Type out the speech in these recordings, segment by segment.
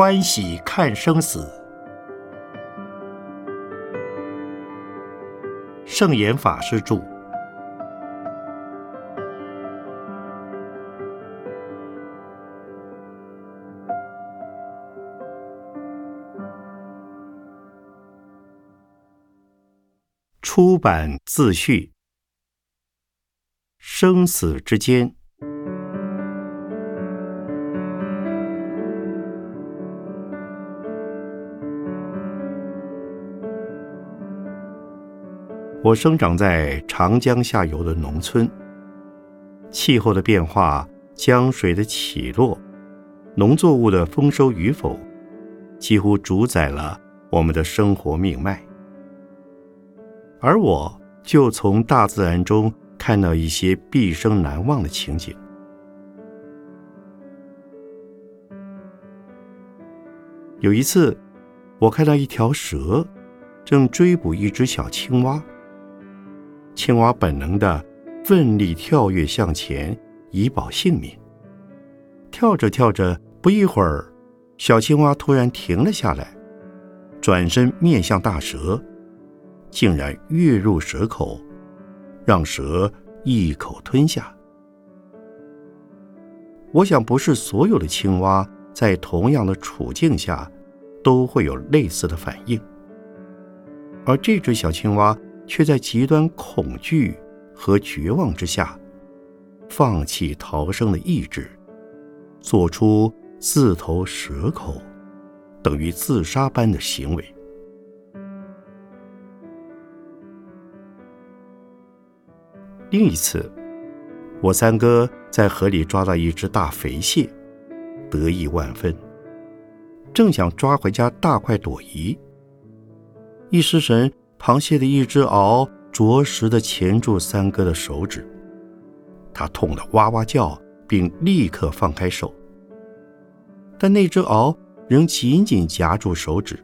欢喜看生死。圣严法师著。出版自序：生死之间。我生长在长江下游的农村，气候的变化、江水的起落、农作物的丰收与否，几乎主宰了我们的生活命脉。而我就从大自然中看到一些毕生难忘的情景。有一次，我看到一条蛇正追捕一只小青蛙。青蛙本能的奋力跳跃向前，以保性命。跳着跳着，不一会儿，小青蛙突然停了下来，转身面向大蛇，竟然跃入蛇口，让蛇一口吞下。我想，不是所有的青蛙在同样的处境下都会有类似的反应，而这只小青蛙。却在极端恐惧和绝望之下，放弃逃生的意志，做出自投蛇口，等于自杀般的行为。另一次，我三哥在河里抓到一只大肥蟹，得意万分，正想抓回家大快朵颐，一失神。螃蟹的一只螯着实的钳住三哥的手指，他痛得哇哇叫，并立刻放开手。但那只螯仍紧紧夹住手指。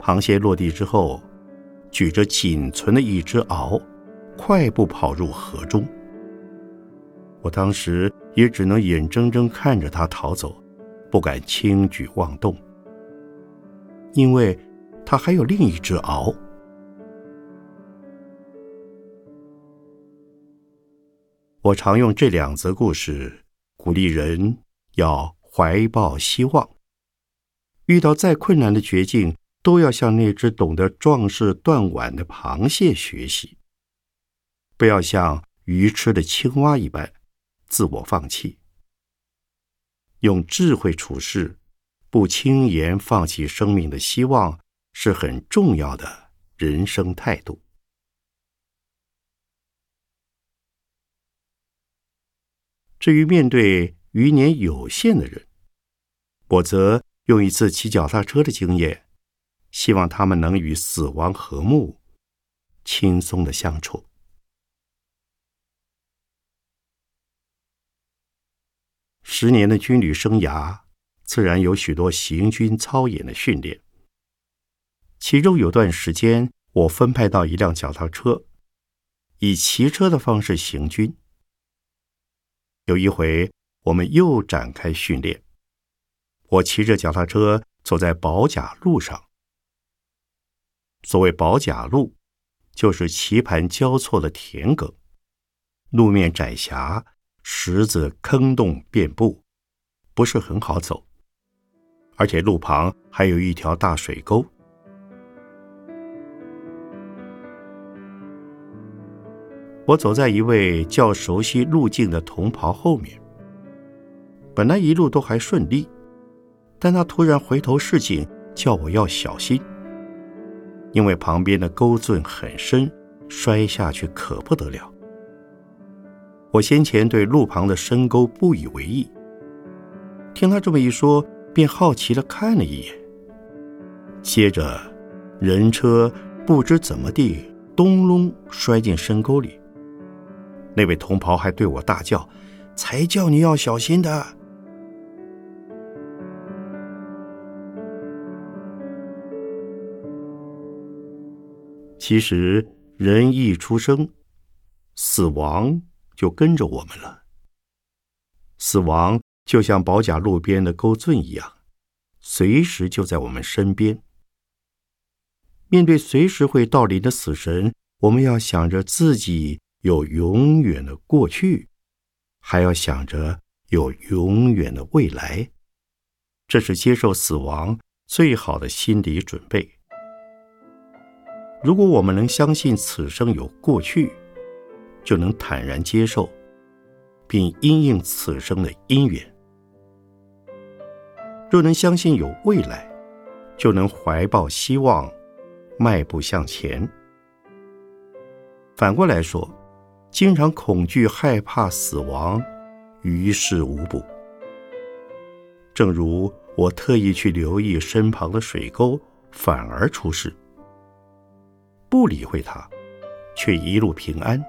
螃蟹落地之后，举着仅存的一只螯，快步跑入河中。我当时也只能眼睁睁看着它逃走，不敢轻举妄动，因为。他还有另一只鳌。我常用这两则故事鼓励人要怀抱希望，遇到再困难的绝境，都要向那只懂得壮士断腕的螃蟹学习，不要像愚痴的青蛙一般自我放弃，用智慧处事，不轻言放弃生命的希望。是很重要的人生态度。至于面对余年有限的人，我则用一次骑脚踏车的经验，希望他们能与死亡和睦，轻松的相处。十年的军旅生涯，自然有许多行军操演的训练。其中有段时间，我分派到一辆脚踏车，以骑车的方式行军。有一回，我们又展开训练。我骑着脚踏车走在宝甲路上。所谓宝甲路，就是棋盘交错的田埂，路面窄狭，石子坑洞遍布，不是很好走。而且路旁还有一条大水沟。我走在一位较熟悉路径的同袍后面，本来一路都还顺利，但他突然回头示警，叫我要小心，因为旁边的沟圳很深，摔下去可不得了。我先前对路旁的深沟不以为意，听他这么一说，便好奇的看了一眼，接着人车不知怎么地咚隆摔进深沟里。那位同袍还对我大叫：“才叫你要小心的！”其实，人一出生，死亡就跟着我们了。死亡就像保甲路边的钩盾一样，随时就在我们身边。面对随时会到临的死神，我们要想着自己有永远的过去，还要想着有永远的未来。这是接受死亡最好的心理准备。如果我们能相信此生有过去，就能坦然接受，并因应此生的因缘；若能相信有未来，就能怀抱希望，迈步向前。反过来说，经常恐惧害怕死亡，于事无补。正如我特意去留意身旁的水沟，反而出事；不理会它，却一路平安。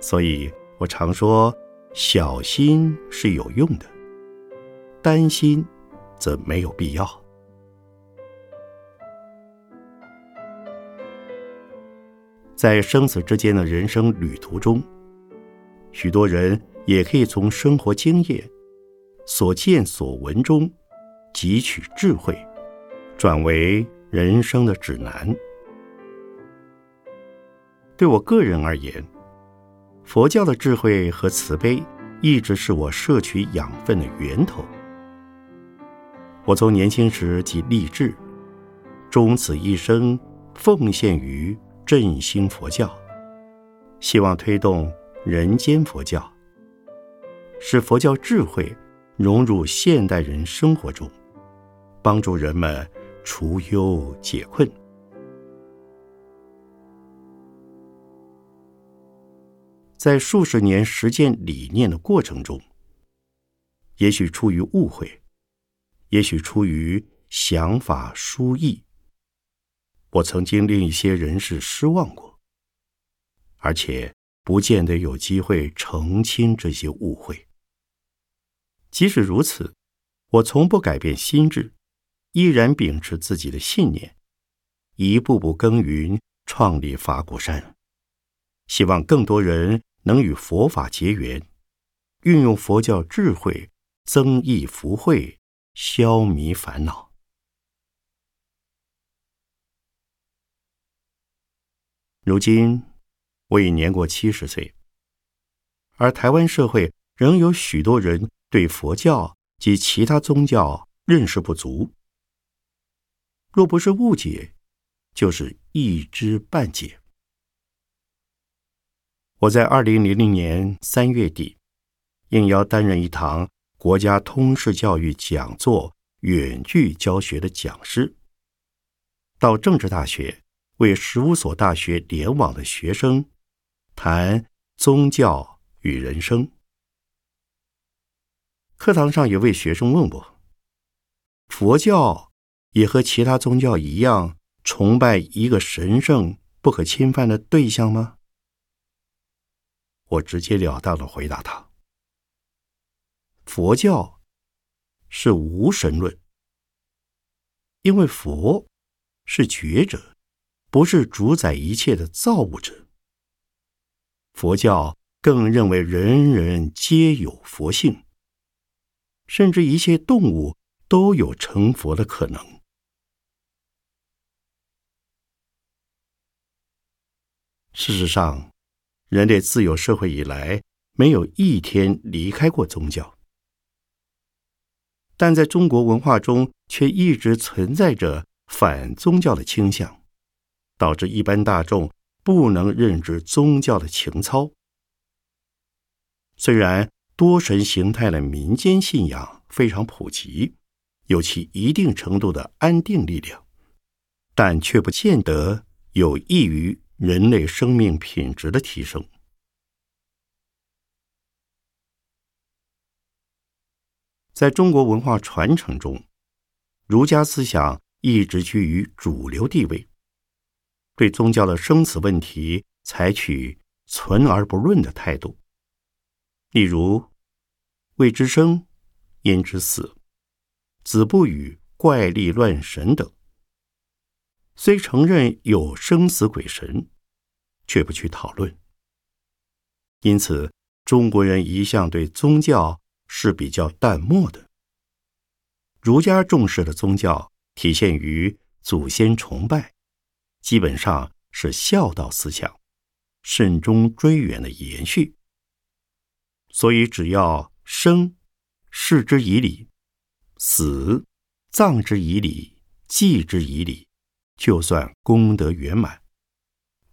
所以我常说，小心是有用的，担心则没有必要。在生死之间的人生旅途中，许多人也可以从生活经验、所见所闻中汲取智慧，转为人生的指南。对我个人而言，佛教的智慧和慈悲，一直是我摄取养分的源头。我从年轻时即立志，终此一生奉献于振兴佛教，希望推动人间佛教，使佛教智慧融入现代人生活中，帮助人们除忧解困。在数十年实践理念的过程中，也许出于误会，也许出于想法疏异，我曾经令一些人士失望过，而且不见得有机会澄清这些误会。即使如此，我从不改变心智，依然秉持自己的信念，一步步耕耘，创立法鼓山，希望更多人。能与佛法结缘，运用佛教智慧增益福慧，消弭烦恼。如今我已年过七十岁，而台湾社会仍有许多人对佛教及其他宗教认识不足，若不是误解，就是一知半解。我在二零零零年三月底，应邀担任一堂国家通识教育讲座远距教学的讲师，到政治大学为十五所大学联网的学生谈宗教与人生。课堂上有位学生问我：“佛教也和其他宗教一样，崇拜一个神圣不可侵犯的对象吗？”我直截了当的回答他：“佛教是无神论，因为佛是觉者，不是主宰一切的造物者。佛教更认为人人皆有佛性，甚至一切动物都有成佛的可能。事实上。”人类自有社会以来，没有一天离开过宗教，但在中国文化中却一直存在着反宗教的倾向，导致一般大众不能认知宗教的情操。虽然多神形态的民间信仰非常普及，有其一定程度的安定力量，但却不见得有益于。人类生命品质的提升，在中国文化传承中，儒家思想一直居于主流地位，对宗教的生死问题采取存而不论的态度。例如，未知生，焉知死？子不语怪力乱神等。虽承认有生死鬼神，却不去讨论。因此，中国人一向对宗教是比较淡漠的。儒家重视的宗教体现于祖先崇拜，基本上是孝道思想、慎终追远的延续。所以，只要生，视之以礼；死，葬之以礼，祭之以礼，就算功德圆满，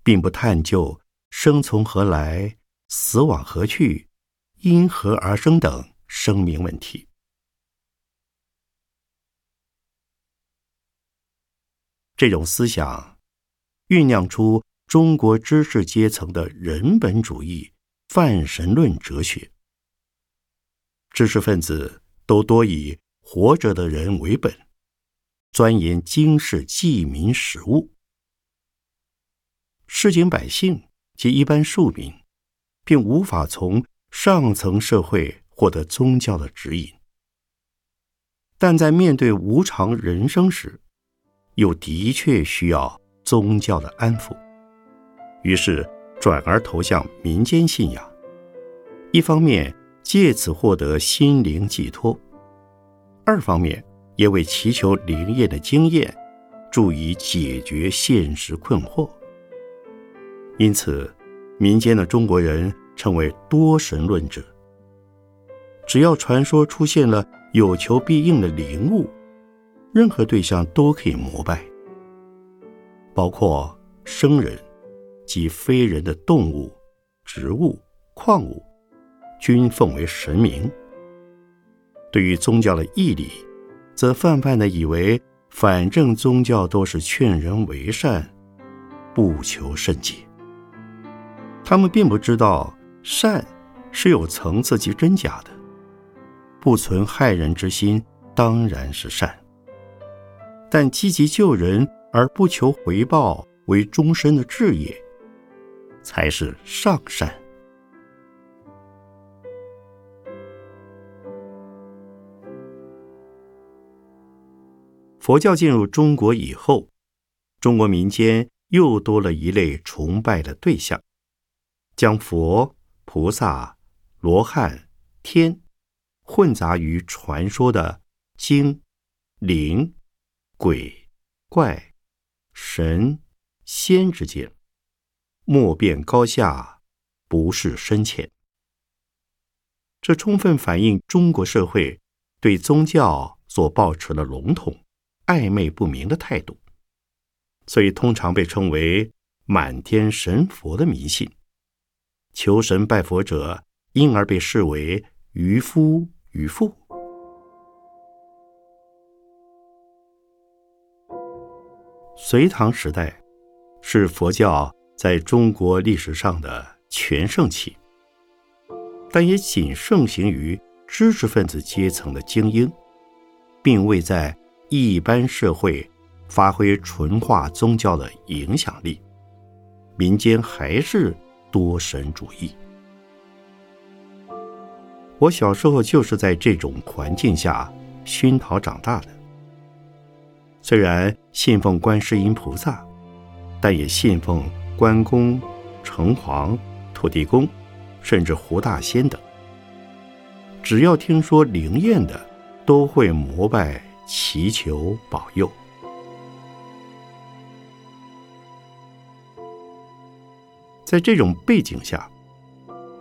并不探究生从何来、死往何去、因何而生等生命问题。这种思想酝酿出中国知识阶层的人本主义、泛神论哲学。知识分子都多以活着的人为本，钻研经世济民实务。市井百姓及一般庶民，并无法从上层社会获得宗教的指引，但在面对无常人生时，又的确需要宗教的安抚，于是转而投向民间信仰。一方面借此获得心灵寄托，二方面也为祈求灵验的经验，助以解决现实困惑。因此，民间的中国人称为多神论者。只要传说出现了有求必应的灵物。任何对象都可以膜拜，包括生人及非人的动物、植物、矿物，均奉为神明。对于宗教的义理，则泛泛的以为，反正宗教都是劝人为善，不求甚解。他们并不知道善是有层次及真假的，不存害人之心，当然是善。但积极救人而不求回报为终身的志业，才是上善。佛教进入中国以后，中国民间又多了一类崇拜的对象，将佛、菩萨、罗汉、天混杂于传说的精、灵。鬼、怪、神、仙之间，莫辨高下，不是深浅。这充分反映中国社会对宗教所抱持的笼统、暧昧不明的态度，所以通常被称为“满天神佛”的迷信。求神拜佛者，因而被视为渔夫渔妇。隋唐时代是佛教在中国历史上的全盛期，但也仅盛行于知识分子阶层的精英，并未在一般社会发挥纯化宗教的影响力。民间还是多神主义。我小时候就是在这种环境下熏陶长大的。虽然信奉观世音菩萨，但也信奉关公、城隍、土地公，甚至胡大仙等。只要听说灵验的，都会膜拜祈求保佑。在这种背景下，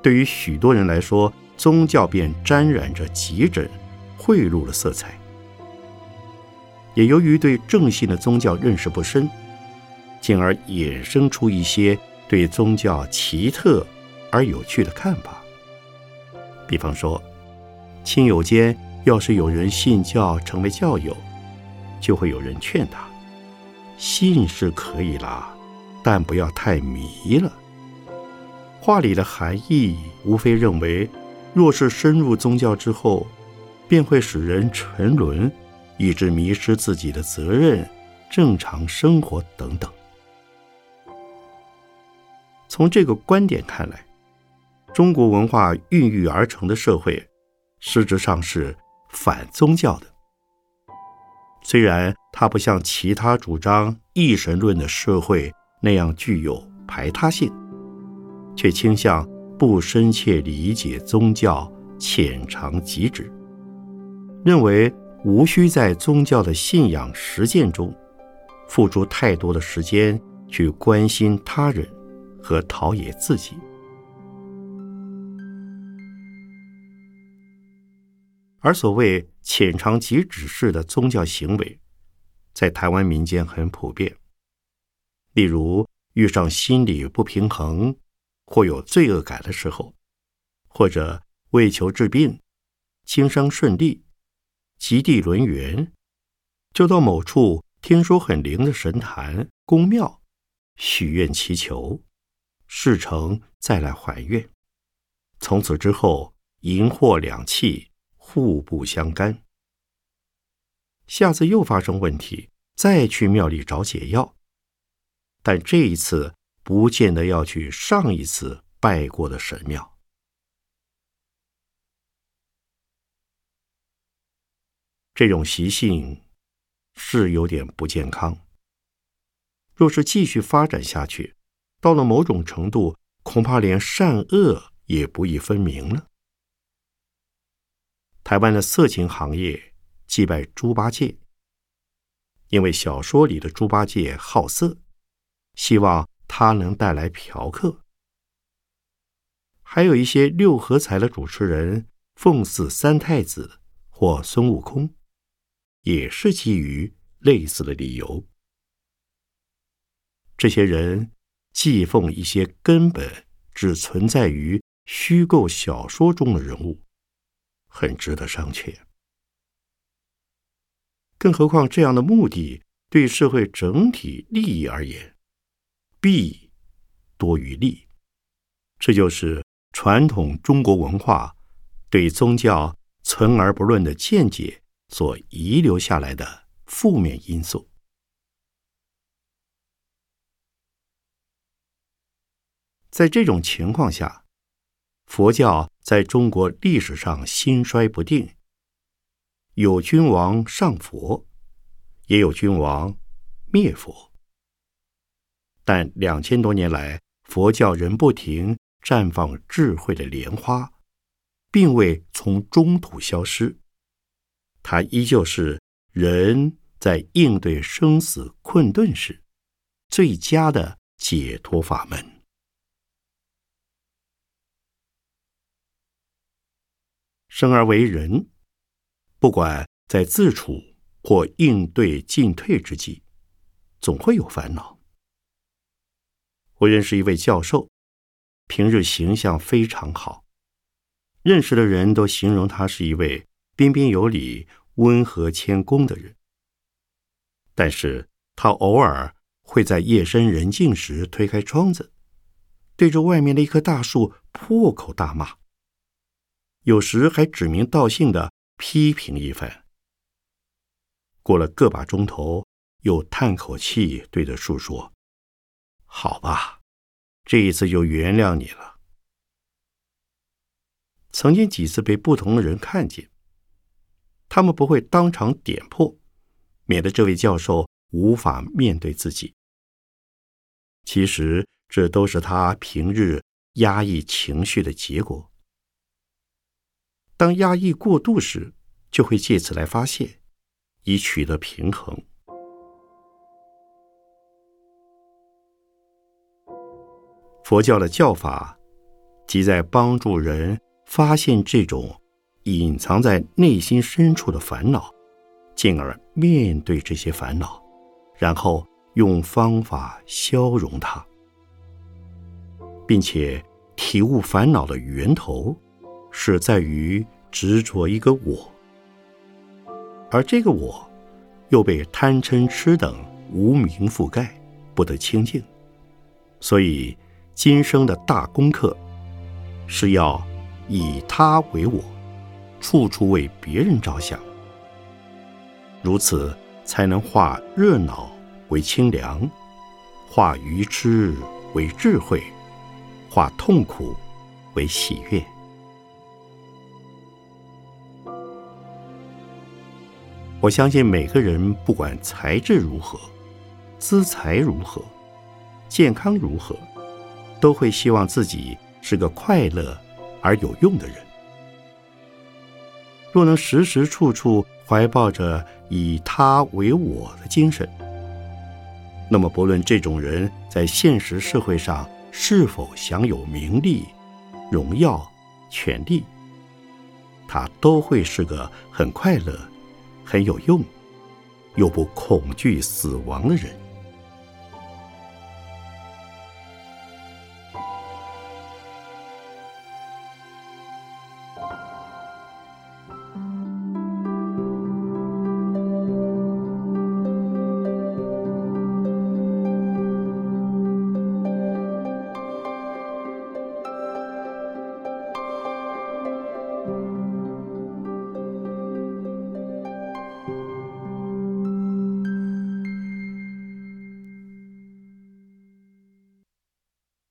对于许多人来说，宗教便沾染着急诊、贿赂的色彩。也由于对正信的宗教认识不深，进而衍生出一些对宗教奇特而有趣的看法。比方说，亲友间要是有人信教成为教友，就会有人劝他：信是可以啦，但不要太迷了。话里的含义无非认为，若是深入宗教之后，便会使人沉沦。以致迷失自己的责任、正常生活等等。从这个观点看来，中国文化孕育而成的社会，实质上是反宗教的。虽然它不像其他主张一神论的社会那样具有排他性，却倾向不深切理解宗教浅尝即止，认为无需在宗教的信仰实践中付出太多的时间去关心他人和陶冶自己。而所谓浅尝即止式的宗教行为，在台湾民间很普遍。例如，遇上心理不平衡或有罪恶感的时候，或者为求治病、经商顺利、极地轮圆，就到某处听说很灵的神坛、宫庙许愿祈求，事成再来还愿。从此之后，银货两气，互不相干。下次又发生问题，再去庙里找解药。但这一次不见得要去上一次拜过的神庙。这种习性是有点不健康。若是继续发展下去，到了某种程度，恐怕连善恶也不易分明了。台湾的色情行业祭拜猪八戒，因为小说里的猪八戒好色。希望他能带来嫖客，还有一些六合彩的主持人奉祀三太子或孙悟空，也是基于类似的理由。这些人祭奉一些根本只存在于虚构小说中的人物，很值得商榷。更何况这样的目的对社会整体利益而言。弊多于利，这就是传统中国文化对宗教存而不论的见解所遗留下来的负面因素。在这种情况下，佛教在中国历史上兴衰不定，有君王上佛，也有君王灭佛。但两千多年来，佛教仍不停绽放智慧的莲花，并未从中土消失。它依旧是人在应对生死困顿时最佳的解脱法门。生而为人，不管在自处或应对进退之际，总会有烦恼。我认识一位教授，平日形象非常好，认识的人都形容他是一位彬彬有礼、温和谦恭的人。但是他偶尔会在夜深人静时推开窗子，对着外面的一棵大树破口大骂，有时还指名道姓的批评一番。过了个把钟头，又叹口气，对着树说。好吧，这一次就原谅你了。曾经几次被不同的人看见，他们不会当场点破，免得这位教授无法面对自己。其实这都是他平日压抑情绪的结果。当压抑过度时，就会借此来发泄，以取得平衡。佛教的教法，即在帮助人发现这种隐藏在内心深处的烦恼，进而面对这些烦恼，然后用方法消融它，并且体悟烦恼的源头是在于执着一个我，而这个我又被贪嗔痴等无名覆盖，不得清净，所以。今生的大功课，是要以他为我，处处为别人着想，如此才能化热闹为清凉，化愚痴为智慧，化痛苦为喜悦。我相信每个人不管才智如何，资财如何，健康如何。都会希望自己是个快乐而有用的人，若能时时处处怀抱着以他为我的精神，那么不论这种人在现实社会上是否享有名利、荣耀、权利，他都会是个很快乐、很有用，又不恐惧死亡的人。